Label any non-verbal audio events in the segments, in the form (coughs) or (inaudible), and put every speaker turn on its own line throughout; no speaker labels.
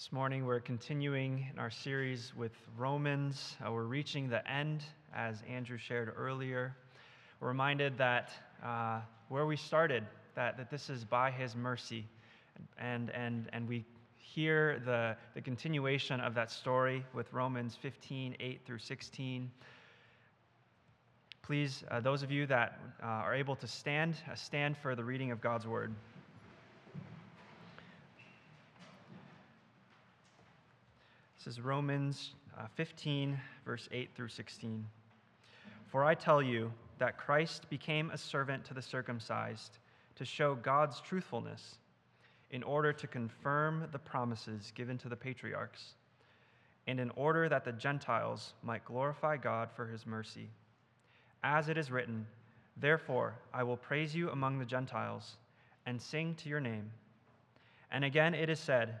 This morning, we're continuing in our series with Romans. Uh, we're reaching the end, as Andrew shared earlier. We're reminded that uh, where we started, that, that this is by his mercy. And, and, and we hear the, the continuation of that story with Romans 15, 8 through 16. Please, uh, those of you that uh, are able to stand, uh, stand for the reading of God's word. This is Romans uh, 15, verse 8 through 16. For I tell you that Christ became a servant to the circumcised to show God's truthfulness, in order to confirm the promises given to the patriarchs, and in order that the Gentiles might glorify God for his mercy. As it is written, Therefore I will praise you among the Gentiles and sing to your name. And again it is said,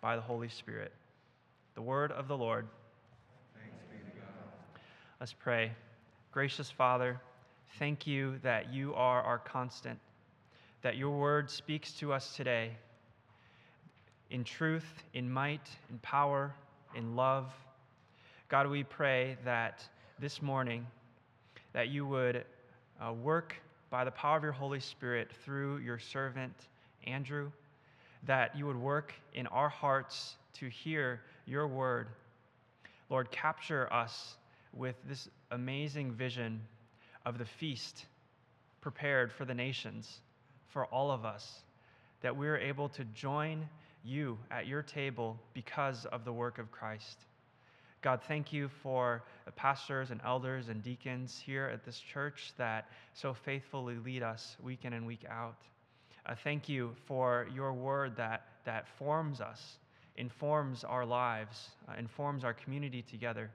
by the Holy Spirit. The word of the Lord. Let's pray. Gracious Father, thank you that you are our constant, that your word speaks to us today in truth, in might, in power, in love. God, we pray that this morning that you would uh, work by the power of your Holy Spirit through your servant Andrew that you would work in our hearts to hear your word. Lord, capture us with this amazing vision of the feast prepared for the nations, for all of us, that we're able to join you at your table because of the work of Christ. God, thank you for the pastors and elders and deacons here at this church that so faithfully lead us week in and week out. Uh, thank you for your word that, that forms us, informs our lives, uh, informs our community together.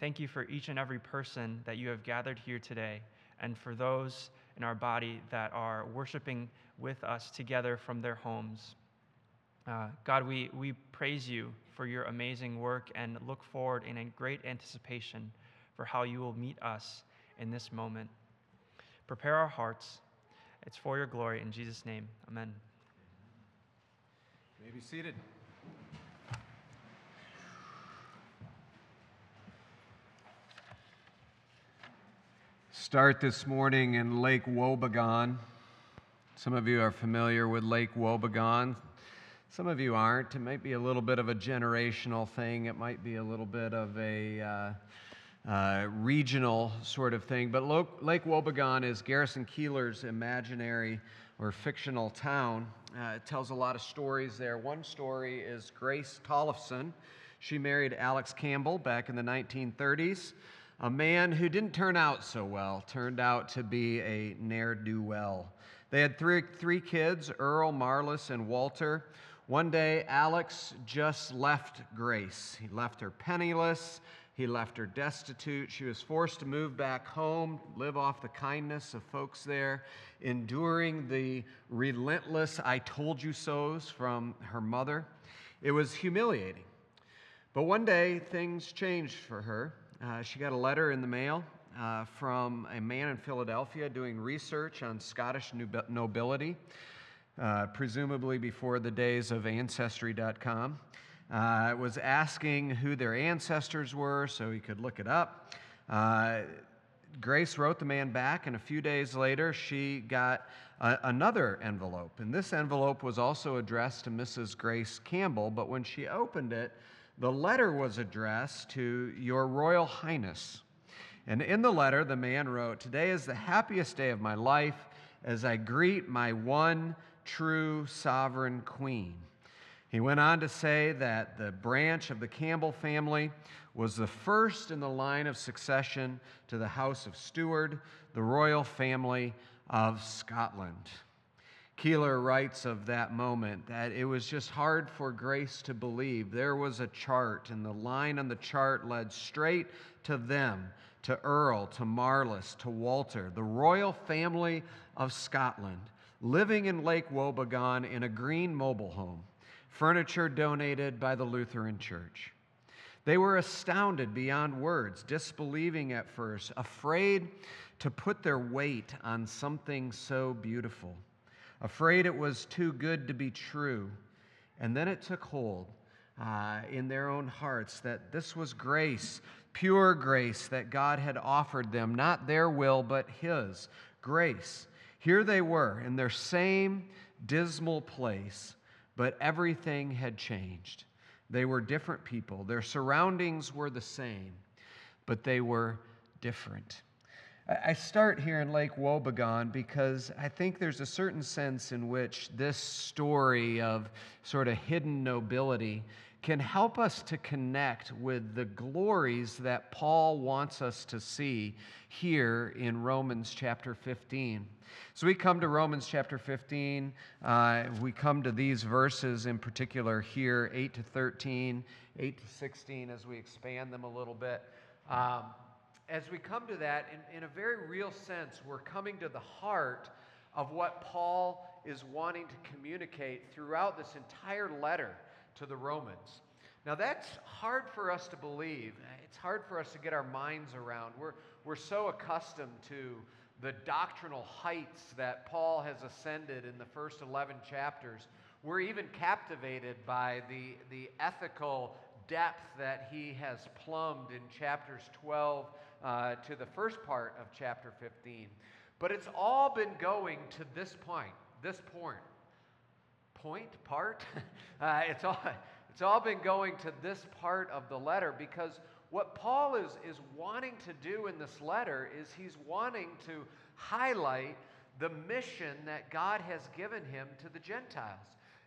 Thank you for each and every person that you have gathered here today, and for those in our body that are worshiping with us together from their homes. Uh, God, we, we praise you for your amazing work and look forward in a great anticipation for how you will meet us in this moment. Prepare our hearts it's for your glory. In Jesus' name, amen.
You may be seated. Start this morning in Lake Wobegon. Some of you are familiar with Lake Wobegon. Some of you aren't. It might be a little bit of a generational thing. It might be a little bit of a uh, uh, regional sort of thing. But Lake Wobegon is Garrison Keillor's imaginary or fictional town. Uh, it tells a lot of stories there. One story is Grace Tollefson. She married Alex Campbell back in the 1930s. A man who didn't turn out so well, turned out to be a ne'er do well. They had three, three kids Earl, Marlis, and Walter. One day, Alex just left Grace. He left her penniless he left her destitute. She was forced to move back home, live off the kindness of folks there, enduring the relentless I told you so's from her mother. It was humiliating. But one day, things changed for her. Uh, she got a letter in the mail uh, from a man in Philadelphia doing research on Scottish nobility, uh, presumably before the days of Ancestry.com uh, was asking who their ancestors were so he could look it up. Uh, Grace wrote the man back, and a few days later, she got a, another envelope. And this envelope was also addressed to Mrs. Grace Campbell, but when she opened it, the letter was addressed to Your Royal Highness. And in the letter, the man wrote, Today is the happiest day of my life as I greet my one true sovereign queen. He went on to say that the branch of the Campbell family was the first in the line of succession to the House of Stuart, the royal family of Scotland. Keillor writes of that moment that it was just hard for Grace to believe. There was a chart, and the line on the chart led straight to them, to Earl, to Marlis, to Walter, the royal family of Scotland, living in Lake Wobegon in a green mobile home, furniture donated by the Lutheran Church. They were astounded beyond words, disbelieving at first, afraid to put their weight on something so beautiful afraid it was too good to be true. And then it took hold uh, in their own hearts that this was grace, pure grace that God had offered them, not their will, but His grace. Here they were in their same dismal place, but everything had changed. They were different people. Their surroundings were the same, but they were different. I start here in Lake Wobegon because I think there's a certain sense in which this story of sort of hidden nobility can help us to connect with the glories that Paul wants us to see here in Romans chapter 15. So we come to Romans chapter 15. Uh, we come to these verses in particular here 8 to 13, 8 to 16, as we expand them a little bit. Um, as we come to that, in, in a very real sense, we're coming to the heart of what Paul is wanting to communicate throughout this entire letter to the Romans. Now, that's hard for us to believe. It's hard for us to get our minds around. We're, we're so accustomed to the doctrinal heights that Paul has ascended in the first 11 chapters. We're even captivated by the, the ethical depth that he has plumbed in chapters 12 uh, to the first part of chapter 15. But it's all been going to this point, this point. Point, part? (laughs) uh, it's, all, it's all been going to this part of the letter because what Paul is, is wanting to do in this letter is he's wanting to highlight the mission that God has given him to the Gentiles.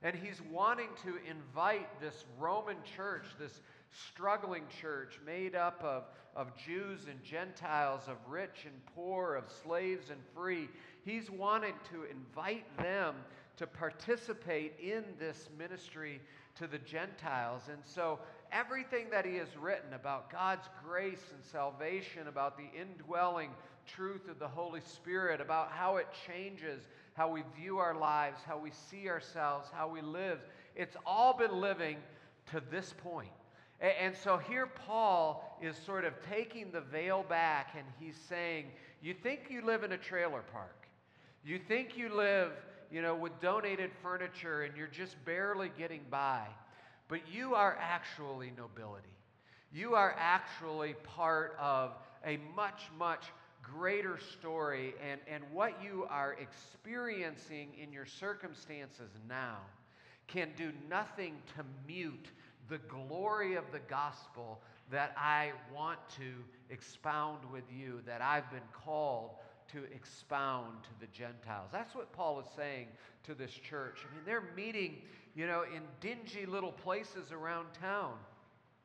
And he's wanting to invite this Roman church, this struggling church made up of, of Jews and Gentiles, of rich and poor, of slaves and free. He's wanted to invite them to participate in this ministry to the Gentiles. And so, everything that he has written about God's grace and salvation, about the indwelling truth of the Holy Spirit, about how it changes how we view our lives, how we see ourselves, how we live, it's all been living to this point. And so here Paul is sort of taking the veil back and he's saying, You think you live in a trailer park. You think you live, you know, with donated furniture and you're just barely getting by. But you are actually nobility. You are actually part of a much, much greater story. And, and what you are experiencing in your circumstances now can do nothing to mute the glory of the gospel that I want to expound with you, that I've been called to expound to the Gentiles. That's what Paul is saying to this church. I mean, they're meeting, you know, in dingy little places around town.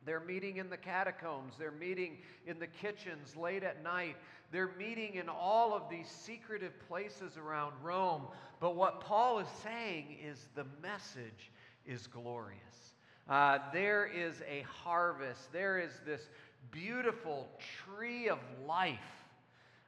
They're meeting in the catacombs. They're meeting in the kitchens late at night. They're meeting in all of these secretive places around Rome. But what Paul is saying is the message is glorious. Uh, there is a harvest, there is this beautiful tree of life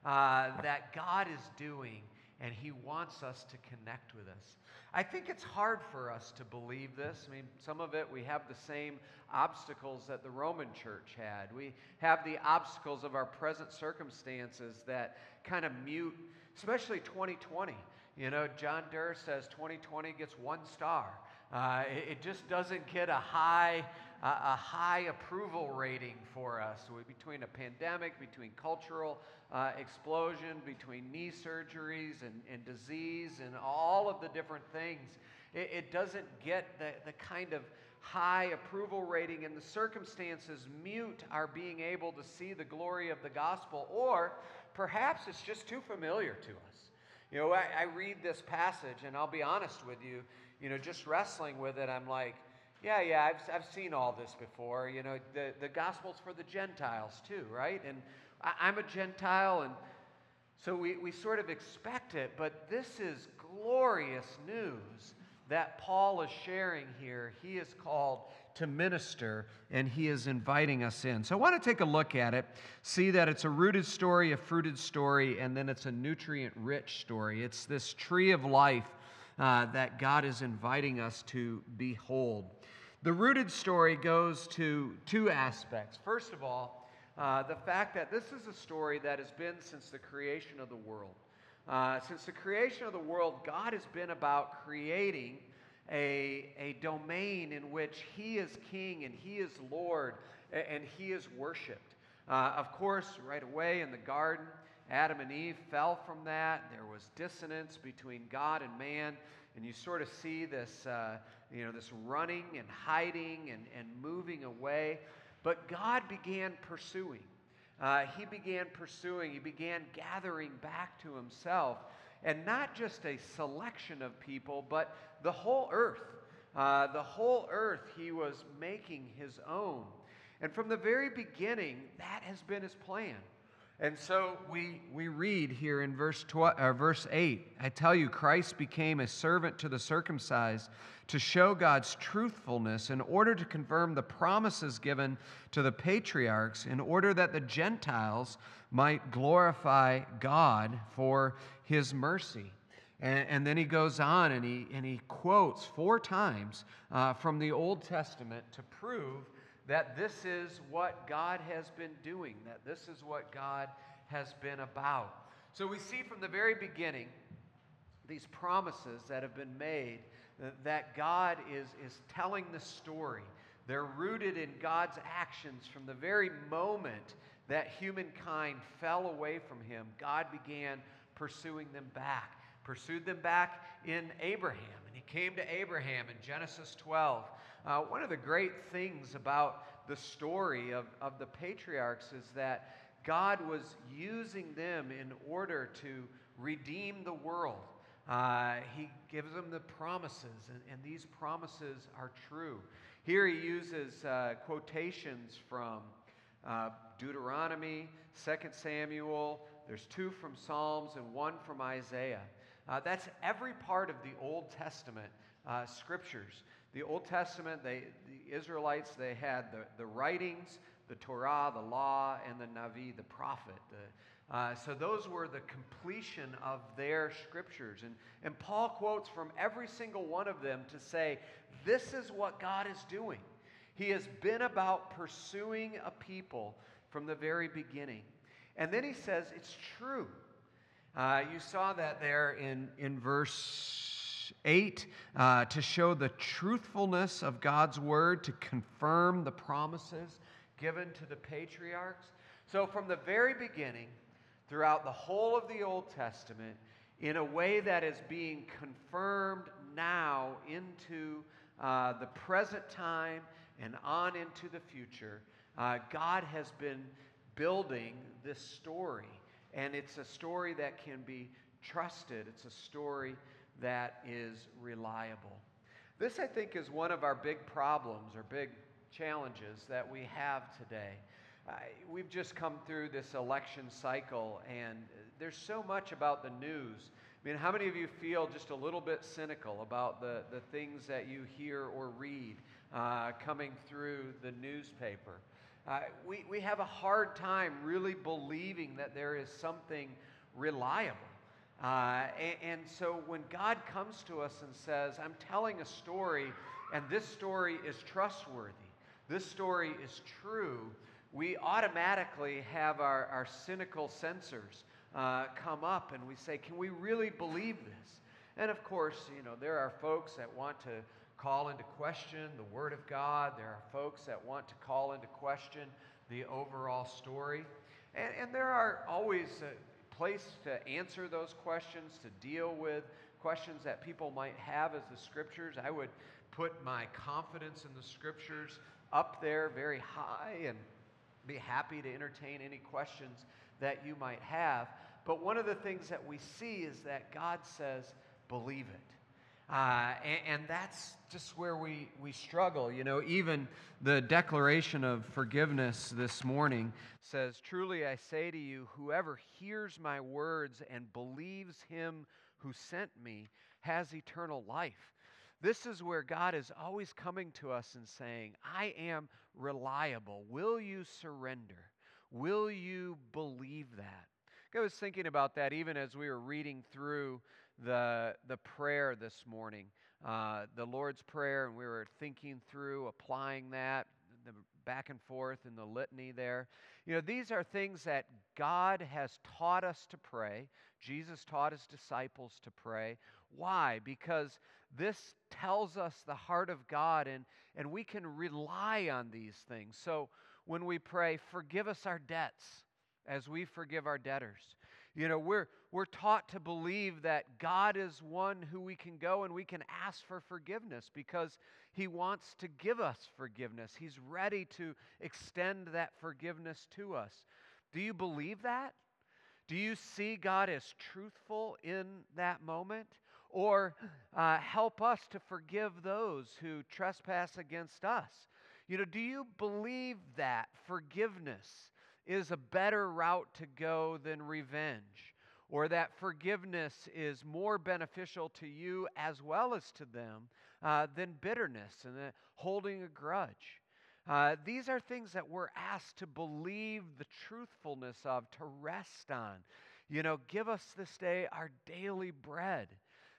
uh, that God is doing, and He wants us to connect with us. I think it's hard for us to believe this. I mean, some of it we have the same obstacles that the Roman church had. We have the obstacles of our present circumstances that kind of mute, especially 2020. You know, John Durr says 2020 gets one star. Uh, it, it, just doesn't get a high, uh, a high approval rating for us. Between a pandemic, between cultural uh, explosion, between knee surgeries and, and disease and all of the different things, it, it doesn't get the, the kind of high approval rating, and the circumstances mute our being able to see the glory of the gospel, or perhaps it's just too familiar to us. You know, I, I read this passage, and I'll be honest with you, you know, just wrestling with it, I'm like, yeah, yeah, I've, I've seen all this before. You know, the, the gospel's for the Gentiles too, right? And I, I'm a Gentile, and so we, we sort of expect it, but this is glorious news that Paul is sharing here. He is called to minister, and he is inviting us in. So I want to take a look at it, see that it's a rooted story, a fruited story, and then it's a nutrient rich story. It's this tree of life uh, that God is inviting us to behold. The rooted story goes to two aspects. First of all, uh, the fact that this is a story that has been since the creation of the world. Uh, since the creation of the world, God has been about creating a, a domain in which He is King and He is Lord and He is worshiped. Uh, of course, right away in the garden, Adam and Eve fell from that. There was dissonance between God and man. And you sort of see this, uh, you know, this running and hiding and, and moving away. But God began pursuing. Uh, he began pursuing, he began gathering back to himself, and not just a selection of people, but the whole earth. Uh, the whole earth he was making his own. And from the very beginning, that has been his plan. And so we, we read here in verse, 12, uh, verse 8 I tell you, Christ became a servant to the circumcised to show God's truthfulness in order to confirm the promises given to the patriarchs, in order that the Gentiles might glorify God for his mercy. And, and then he goes on and he, and he quotes four times uh, from the Old Testament to prove that this is what God has been doing, that this is what God has been about. So we see from the very beginning these promises that have been made that God is, is telling the story. They're rooted in God's actions from the very moment that humankind fell away from Him. God began pursuing them back, pursued them back in Abraham. And He came to Abraham in Genesis 12 uh, one of the great things about the story of, of the patriarchs is that God was using them in order to redeem the world. Uh, he gives them the promises, and, and, these promises are true. Here he uses uh, quotations from uh, Deuteronomy, 2 Samuel, there's two from Psalms, and one from Isaiah. Uh, that's every part of the Old Testament uh, scriptures. The Old Testament, they, the Israelites, they had the, the writings, the Torah, the law, and the Navi, the prophet. The, uh, so those were the completion of their scriptures. And, and Paul quotes from every single one of them to say, this is what God is doing. He has been about pursuing a people from the very beginning. And then he says, it's true. Uh, you saw that there in, in verse 8 uh, to show the truthfulness of God's word, to confirm the promises given to the patriarchs. So, from the very beginning, throughout the whole of the Old Testament, in a way that is being confirmed now into uh, the present time and on into the future, uh, God has been building this story. And it's a story that can be trusted. It's a story that is reliable. This, I think, is one of our big problems or big challenges that we have today. We've just come through this election cycle, and there's so much about the news. I mean, how many of you feel just a little bit cynical about the, the things that you hear or read uh, coming through the newspaper? Uh, we, we have a hard time really believing that there is something reliable. Uh, and, and so when God comes to us and says, I'm telling a story, and this story is trustworthy, this story is true, we automatically have our, our cynical sensors uh, come up and we say, Can we really believe this? And of course, you know, there are folks that want to call into question the Word of God. There are folks that want to call into question the overall story. And, and there are always a place to answer those questions, to deal with questions that people might have as the Scriptures. I would put my confidence in the Scriptures up there very high and be happy to entertain any questions that you might have. But one of the things that we see is that God says, believe it. Uh, and, and, that's just where we, we struggle. You know, even the declaration of forgiveness this morning says, Truly I say to you, whoever hears my words and believes him who sent me has eternal life. This is where God is always coming to us and saying, I am reliable. Will you surrender? Will you believe that? I was thinking about that even as we were reading through the, the prayer this morning, uh, the Lord's Prayer, and we were thinking through applying that, the back and forth in the litany there. You know, these are things that God has taught us to pray. Jesus taught his disciples to pray. Why? Because this tells us the heart of God, and, and we can rely on these things. So when we pray, forgive us our debts as we forgive our debtors. You know, we're, we're taught to believe that God is one who we can go and we can ask for forgiveness because He wants to give us forgiveness. He's ready to extend that forgiveness to us. Do you believe that? Do you see God as truthful in that moment? Or uh, help us to forgive those who trespass against us? You know, do you believe that forgiveness is a better route to go than revenge, or that forgiveness is more beneficial to you as well as to them uh, than bitterness and uh, holding a grudge. Uh, these are things that we're asked to believe the truthfulness of, to rest on. You know, give us this day our daily bread.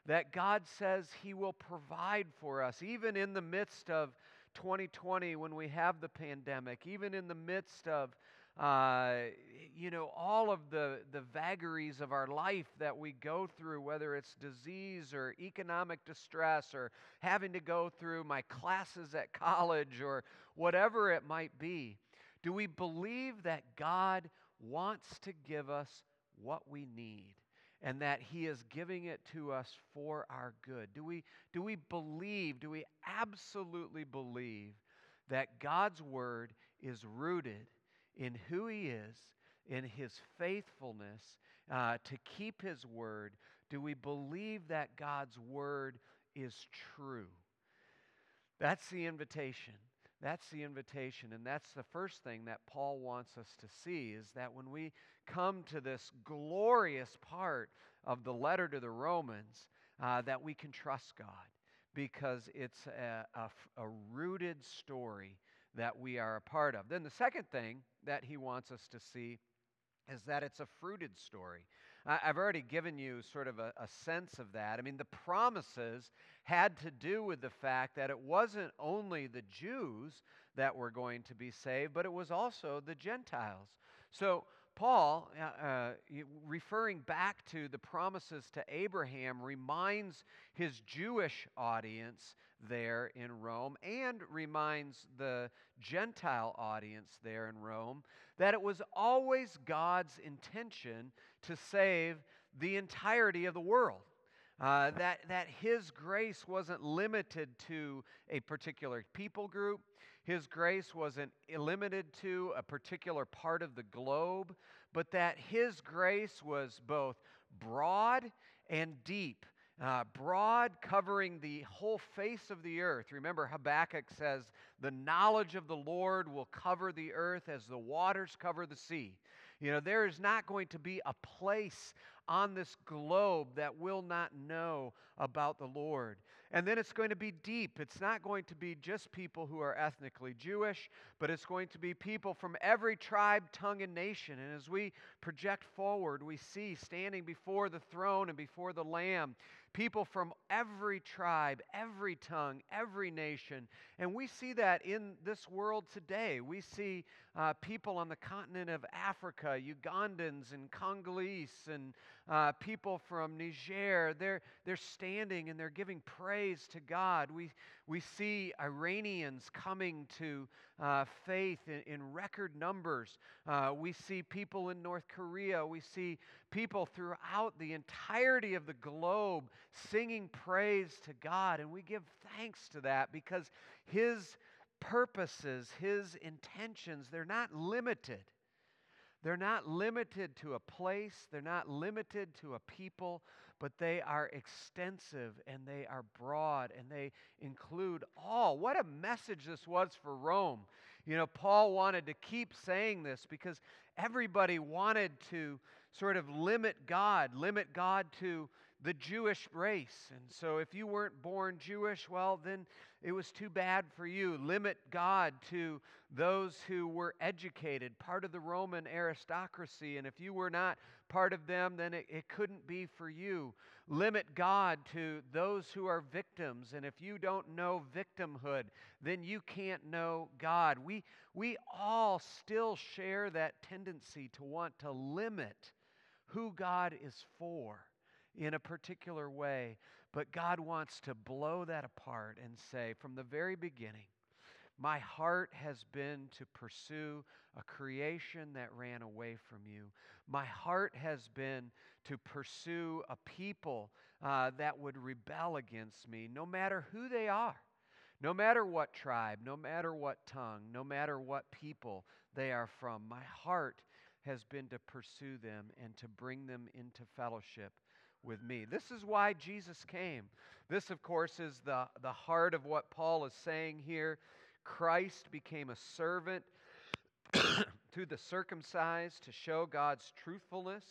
That God says He will provide for us, even in the midst of 2020 when we have the pandemic, even in the midst of uh, you know, all of the, the vagaries of our life that we go through, whether it's disease or economic distress or having to go through my classes at college or whatever it might be, do we believe that God wants to give us what we need? and that he is giving it to us for our good? Do we, do we believe, do we absolutely believe that God's word is rooted in who He is, in His faithfulness uh, to keep His word, do we believe that God's word is true? That's the invitation. That's the invitation. And that's the first thing that Paul wants us to see is that when we come to this glorious part of the letter to the Romans, uh, that we can trust God because it's a, a, a rooted story that we are a part of. Then the second thing that he wants us to see is that it's a fruited story. I've already given you sort of a, a, sense of that. I mean, the promises had to do with the fact that it wasn't only the Jews that were going to be saved, but it was also the Gentiles. So, Paul, uh, uh, referring back to the promises to Abraham, reminds his Jewish audience there in Rome and reminds the Gentile audience there in Rome that it was always God's intention to save the entirety of the world. Uh, that, that His grace wasn't limited to a particular people group. His grace wasn't limited to a particular part of the globe, but that His grace was both broad and deep uh, broad, covering the whole face of the earth. Remember, Habakkuk says, The knowledge of the Lord will cover the earth as the waters cover the sea. You know, there is not going to be a place on this globe that will not know about the Lord. And then it's going to be deep. It's not going to be just people who are ethnically Jewish, but it's going to be people from every tribe, tongue, and nation. And as we project forward, we see standing before the throne and before the Lamb people from every tribe, every tongue, every nation. And we see that in this world today. We see uh, people on the continent of Africa, Ugandans and Congolese and uh, people from Niger. They're, they're standing and they're giving praise to God. We, we see Iranians coming to uh, faith in, in, record numbers. Uh, we see people in North Korea. We see people throughout the entirety of the globe singing praise to God. And we give thanks to that because His purposes, His intentions, they're not limited. They're not limited to a place, they're not limited to a people, but they are extensive and they are broad and they include all. What a message this was for Rome. You know, Paul wanted to keep saying this because everybody wanted to sort of limit God, limit God to the Jewish race. And so if you weren't born Jewish, well, then it was too bad for you. Limit God to those who were educated, part of the Roman aristocracy. And if you were not part of them, then it, it couldn't be for you. Limit God to those who are victims. And if you don't know victimhood, then you can't know God. We, we all still share that tendency to want to limit who God is for in a particular way. But God wants to blow that apart and say, from the very beginning, my heart has been to pursue a creation that ran away from you. My heart has been to pursue a people uh, that would rebel against me, no matter who they are, no matter what tribe, no matter what tongue, no matter what people they are from. My heart has been to pursue them and to bring them into fellowship with me. This is why Jesus came. This, of course, is the, the heart of what Paul is saying here. Christ became a servant (coughs) to the circumcised to show God's truthfulness.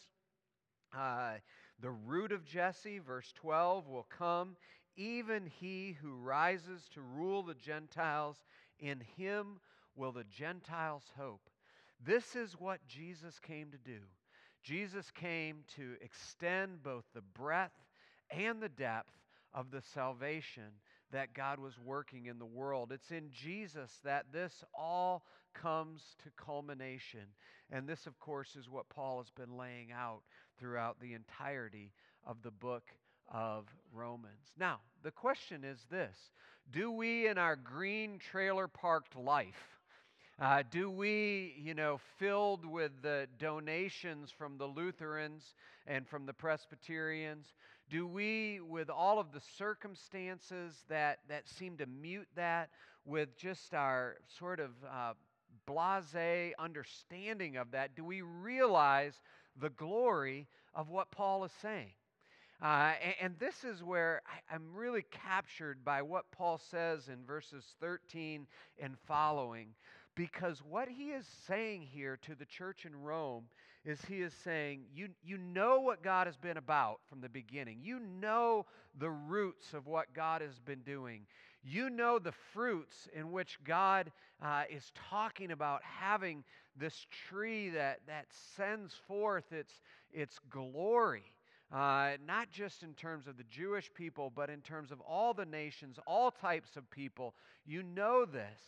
Uh, the root of Jesse, verse 12, will come. Even he who rises to rule the Gentiles, in him will the Gentiles hope. This is what Jesus came to do. Jesus came to extend both the breadth and the depth of the salvation that God was working in the world. It's in Jesus that this all comes to culmination. And this, of course, is what Paul has been laying out throughout the entirety of the book of Romans. Now, the question is this Do we, in our green trailer parked life, uh, do we, you know, filled with the donations from the Lutherans and from the Presbyterians, do we, with all of the circumstances that, that seem to mute that, with just our sort of uh, blase understanding of that, do we realize the glory of what Paul is saying? Uh, and, and, this is where I, I'm really captured by what Paul says in verses 13 and following. Because what he is saying here to the church in Rome is he is saying, you, you know what God has been about from the beginning. You know the roots of what God has been doing. You know the fruits in which God uh, is talking about having this tree that, that sends forth its, its glory. Uh, not just in terms of the Jewish people, but in terms of all the nations, all types of people. You know this.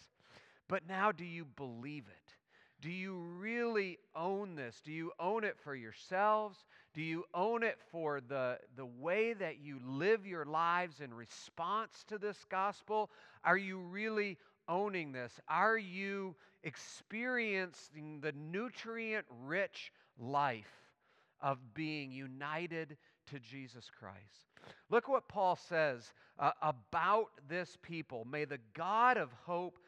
But now, do you believe it? Do you really own this? Do you own it for yourselves? Do you own it for the, the way that you live your lives in response to this gospel? Are you really owning this? Are you experiencing the nutrient rich life of being united to Jesus Christ? Look what Paul says uh, about this people. May the God of hope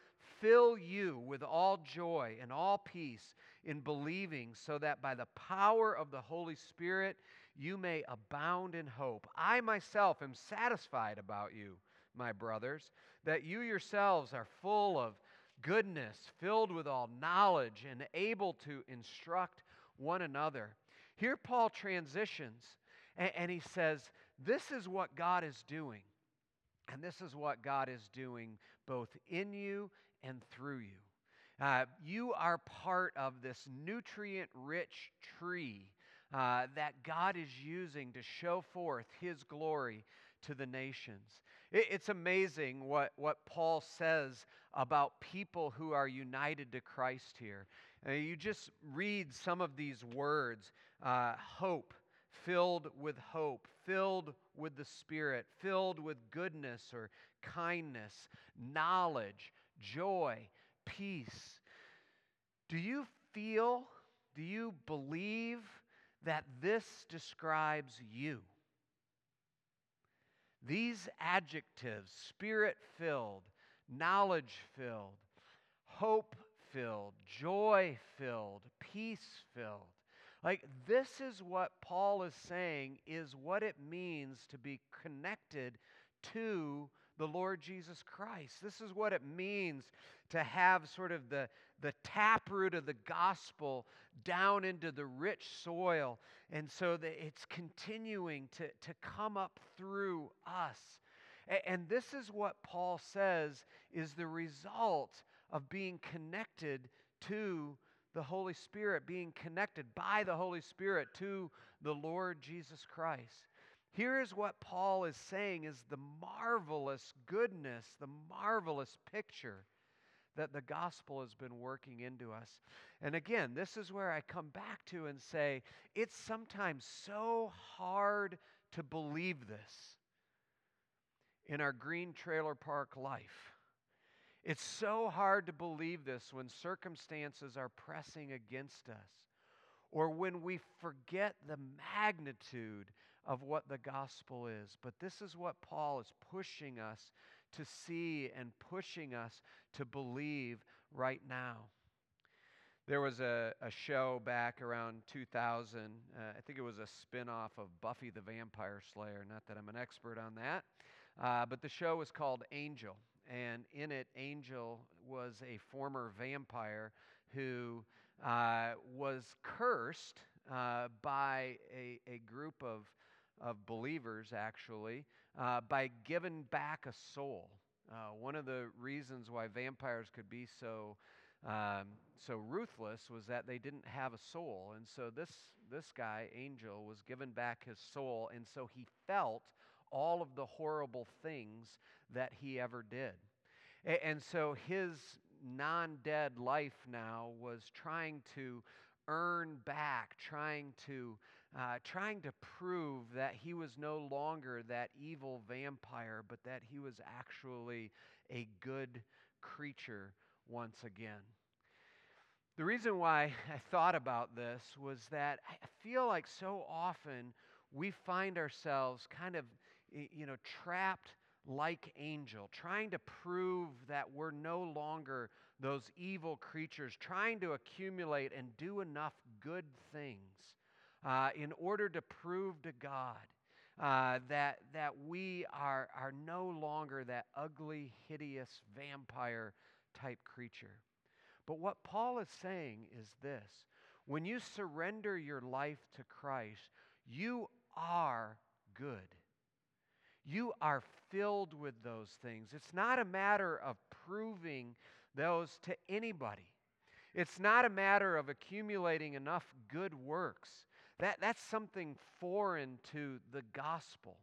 fill you with all joy and all peace in believing, so that by the power of the Holy Spirit you may abound in hope. I myself am satisfied about you, my brothers, that you yourselves are full of goodness, filled with all knowledge, and able to instruct one another. Here, Paul transitions and, and he says, This is what God is doing. And this is what God is doing both in you and through you. Uh, you are part of this nutrient rich tree uh, that God is using to show forth His glory to the nations. It, it's amazing what, what Paul says about people who are united to Christ here. Uh, you just read some of these words uh, hope, filled with hope, filled with the Spirit, filled with goodness or kindness, knowledge, joy, peace. Do you feel, do you believe that this describes you? These adjectives, spirit filled, knowledge filled, hope filled, joy filled, peace filled. Like, this is what Paul is saying is what it means to be connected to the Lord Jesus Christ. This is what it means to have sort of the, the taproot of the gospel down into the rich soil. And so that it's continuing to, to come up through us. And, and this is what Paul says is the result of being connected to the Holy Spirit, being connected by the Holy Spirit to the Lord Jesus Christ. Here's what Paul is saying is the marvelous goodness, the marvelous picture that the gospel has been working into us. And again, this is where I come back to and say it's sometimes so hard to believe this in our green trailer park life. It's so hard to believe this when circumstances are pressing against us or when we forget the magnitude of what the gospel is. But this is what Paul is pushing us to see and pushing us to believe right now. There was a, a show back around 2000. Uh, I think it was a spin off of Buffy the Vampire Slayer. Not that I'm an expert on that. Uh, but the show was called Angel. And in it, Angel was a former vampire who uh, was cursed uh, by a, a group of, of believers, actually, uh, by giving back a soul. Uh, one of the reasons why vampires could be so um, so ruthless was that they didn't have a soul, and so this this guy Angel was given back his soul, and so he felt all of the horrible things that he ever did. And so his non dead life now was trying to earn back, trying to, uh, trying to prove that he was no longer that evil vampire, but that he was actually a good creature once again. The reason why I thought about this was that I feel like so often we find ourselves kind of, you know, trapped like angel, trying to prove that we're no longer those evil creatures, trying to accumulate and do enough good things uh, in order to prove to God uh, that, that we are, are no longer that ugly, hideous vampire type creature. But what Paul is saying is this when you surrender your life to Christ, you are good. You are filled with those things. It's not a matter of proving those to anybody. It's not a matter of accumulating enough good works. That, that's something foreign to the gospel.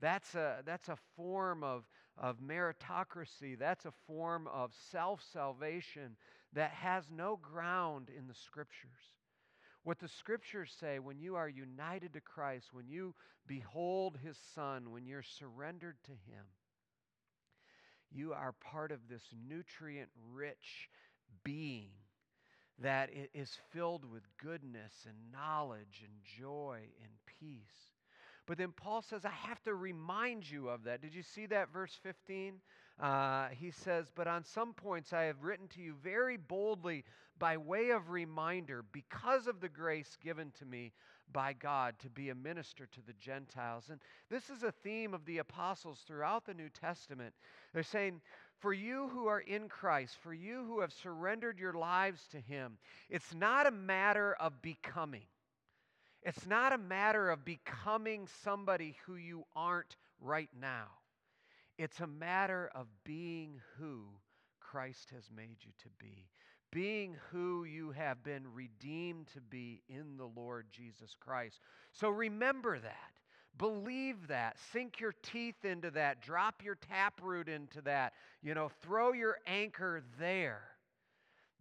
That's a, that's a form of, of meritocracy. That's a form of self salvation that has no ground in the scriptures. What the scriptures say when you are united to Christ, when you behold his Son, when you're surrendered to him, you are part of this nutrient rich being that is filled with goodness and knowledge and joy and peace. But then Paul says, I have to remind you of that. Did you see that, verse 15? Uh, he says, But on some points I have written to you very boldly by way of reminder, because of the grace given to me by God to be a minister to the Gentiles. And this is a theme of the apostles throughout the New Testament. They're saying, For you who are in Christ, for you who have surrendered your lives to Him, it's not a matter of becoming. It's not a matter of becoming somebody who you aren't right now. It's a matter of being who Christ has made you to be, being who you have been redeemed to be in the Lord Jesus Christ. So remember that. Believe that. Sink your teeth into that. Drop your taproot into that. You know, throw your anchor there.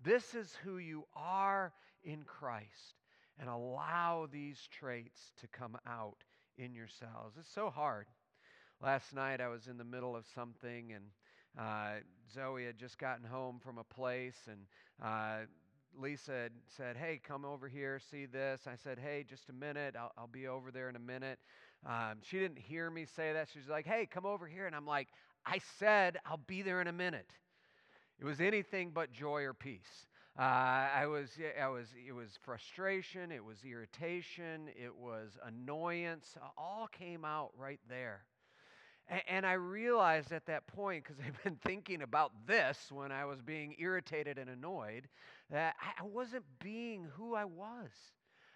This is who you are in Christ. and allow these traits to come out in yourselves. It's so hard. Last night I was in the middle of something, and uh, Zoe had just gotten home from a place, and uh, Lisa said, Hey, come over here, see this. I said, Hey, just a minute. I'll, I'll be over there in a minute. Um, she didn't hear me say that. She's like, Hey, come over here. And I'm like, I said, I'll be there in a minute. It was anything but joy or peace. Uh, I was, I was, it was frustration, it was irritation, it was annoyance. All came out right there. And, and I realized at that point, because (laughs) I've been thinking about this when I was being irritated and annoyed, that I wasn't being who I was.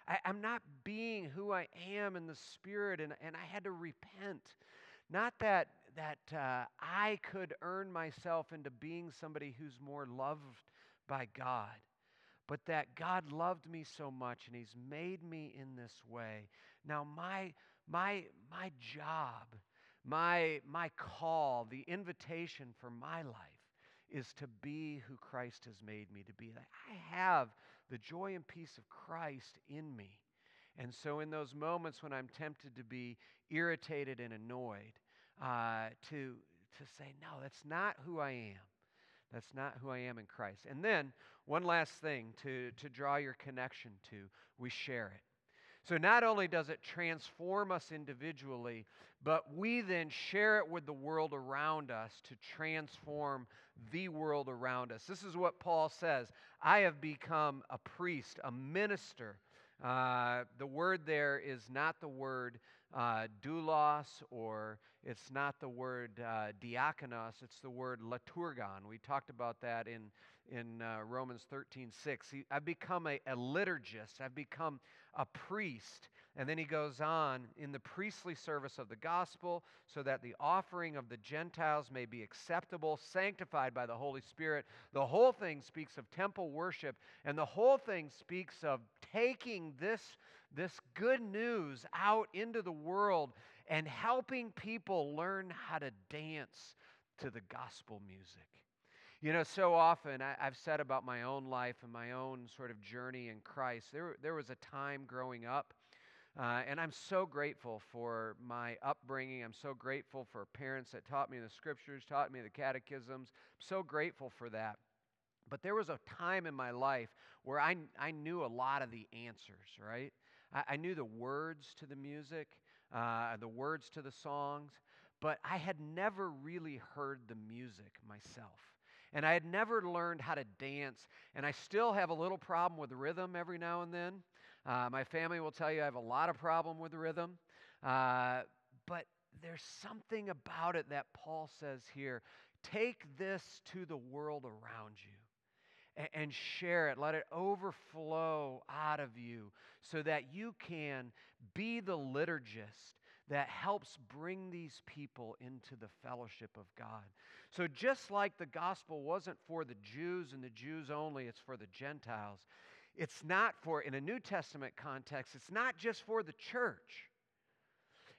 I, am not being who I am in the spirit, and, and I had to repent. Not that that uh, I could earn myself into being somebody who's more loved by God, but that God loved me so much and He's made me in this way. Now, my, my, my job, my, my call, the invitation for my life is to be who Christ has made me to be. I have the joy and peace of Christ in me. And so, in those moments when I'm tempted to be irritated and annoyed, uh, to, to say, no, that's not who I am. That's not who I am in Christ. And then, one last thing to, to draw your connection to we share it. So, not only does it transform us individually, but we then share it with the world around us to transform the world around us. This is what Paul says I have become a priest, a minister. Uh, the word there is not the word uh, doulos, or it's not the word uh, diakonos, it's the word liturgon. We talked about that in, in uh, Romans 13 6. He, I've become a, a liturgist, I've become a priest. And then he goes on in the priestly service of the gospel, so that the offering of the Gentiles may be acceptable, sanctified by the Holy Spirit. The whole thing speaks of temple worship, and the whole thing speaks of taking this, this good news out into the world and helping people learn how to dance to the gospel music. You know, so often I, have said about my own life and my own sort of journey in Christ, there, there was a time growing up, uh, and I'm so grateful for my upbringing. I'm so grateful for parents that taught me the scriptures, taught me the catechisms. I'm so grateful for that. But there was a time in my life where I, I knew a lot of the answers, right? I, I knew the words to the music, uh, the words to the songs, but I had never really heard the music myself. And I had never learned how to dance, and I still have a little problem with rhythm every now and then. Uh, my family will tell you I have a lot of problem with rhythm, uh, but there's something about it that Paul says here. Take this to the world around you and share it. Let it overflow out of you so that you can be the liturgist that helps bring these people into the fellowship of God. So, just like the gospel wasn't for the Jews and the Jews only, it's for the Gentiles. It's not for, in a New Testament context, it's not just for the church.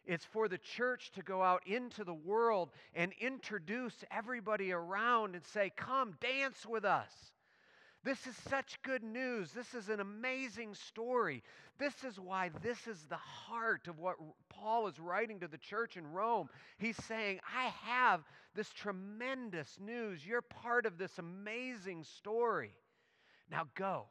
It's for the church to go out into the world and introduce everybody around and say, Come, dance with us. This is such good news. This is an amazing story. This is why this is the heart of what Paul is writing to the church in Rome. He's saying, I have this tremendous news. You're part of this amazing story. Now go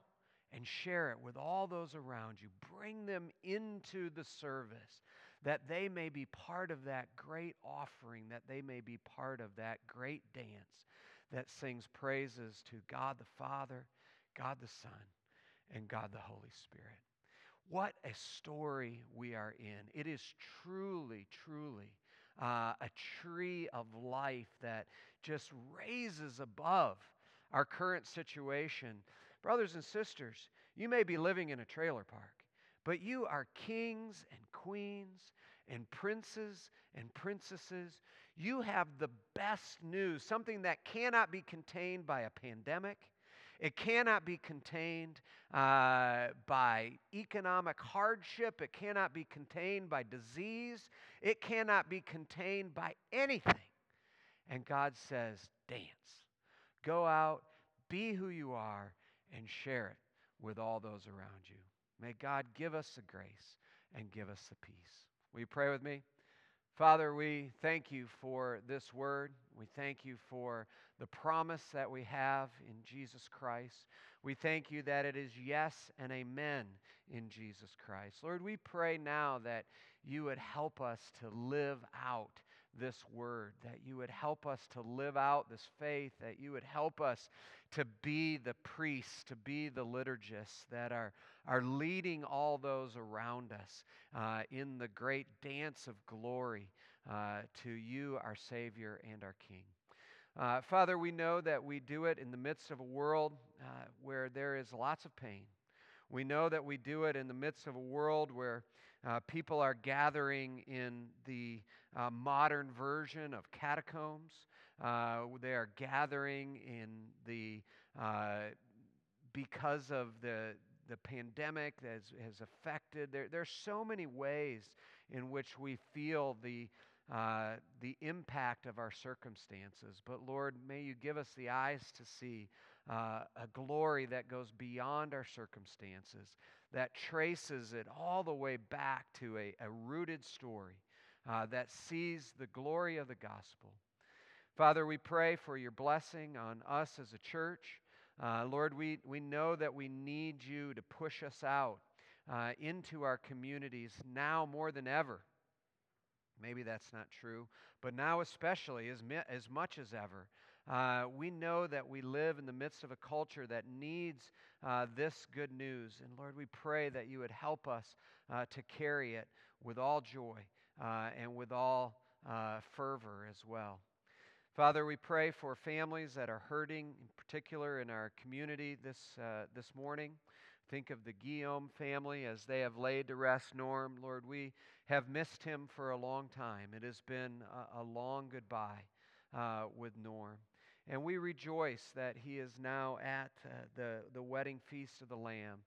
and share it with all those around you. Bring them into the service that they may be part of that great offering, that they may be part of that great dance that sings praises to God the Father, God the Son, and God the Holy Spirit. What a story we are in. It is truly, truly uh, a tree of life that just raises above our current situation. Brothers and sisters, you may be living in a trailer park, but you are kings and queens and princes and princesses. You have the best news, something that cannot be contained by a pandemic. It cannot be contained uh, by economic hardship. It cannot be contained by disease. It cannot be contained by anything. And God says, dance. Go out, be who you are, and share it with all those around you. May God give us the grace and give us the peace. Will you pray with me? Father, we thank you for this word. We thank you for the promise that we have in Jesus Christ. We thank you that it is yes and amen in Jesus Christ. Lord, we pray now that you would help us to live out this word, that you would help us to live out this faith, that you would help us to be the priests, to be the liturgists that are, are leading all those around us uh, in the great dance of glory uh, to you, our Savior and our King. Uh, Father, we know that we do it in the midst of a world uh, where there is lots of pain. We know that we do it in the midst of a world where uh, people are gathering in the uh, modern version of catacombs. Uh, they are gathering in the uh, because of the the pandemic that has, has affected. There, there are so many ways in which we feel the uh, the impact of our circumstances. But Lord, may you give us the eyes to see uh, a glory that goes beyond our circumstances, that traces it all the way back to a, a rooted story uh, that sees the glory of the gospel. Father, we pray for your blessing on us as a church. Uh, Lord, we, we know that we need you to push us out uh, into our communities now more than ever. Maybe that's not true, but now, especially, as, as much as ever, uh, we know that we live in the midst of a culture that needs uh, this good news. And Lord, we pray that you would help us uh, to carry it with all joy uh, and with all uh, fervor as well. Father, we pray for families that are hurting, in particular in our community this, uh, this morning. Think of the Guillaume family as they have laid to rest Norm. Lord, we have missed him for a long time. It has been a, a long goodbye uh, with Norm. And we rejoice that he is now at uh, the, the wedding feast of the Lamb.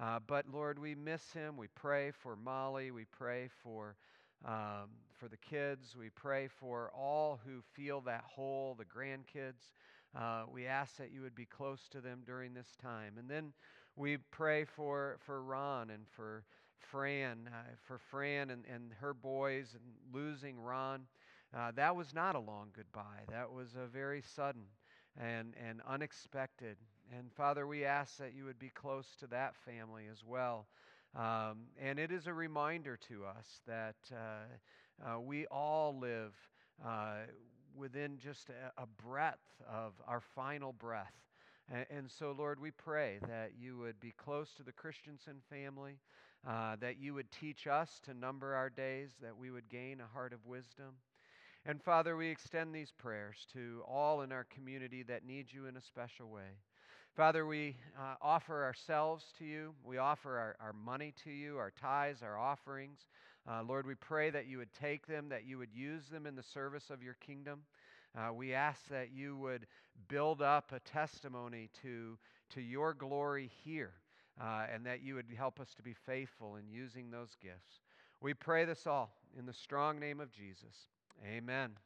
Uh, but Lord, we miss him. We pray for Molly. We pray for, um, for the kids. We pray for all who feel that hole, the grandkids. Uh, we ask that you would be close to them during this time. And then we pray for, for Ron and for Fran, uh, for Fran and, and her boys and losing Ron. Uh, that was not a long goodbye. That was a very sudden and, and unexpected. And Father, we ask that you would be close to that family as well. Um, and it is a reminder to us that uh, uh, we all live uh, within just a, a, breath of our final breath. And, so, Lord, we pray that you would be close to the Christensen family, uh, that you would teach us to number our days, that we would gain a heart of wisdom. And Father, we extend these prayers to all in our community that need you in a special way. Father, we uh, offer ourselves to you. We offer our, our money to you, our tithes, our offerings. Uh, Lord, we pray that you would take them, that you would use them in the service of your kingdom. Uh, we ask that you would build up a testimony to, to your glory here, uh, and that you would help us to be faithful in using those gifts. We pray this all in the strong name of Jesus. Amen.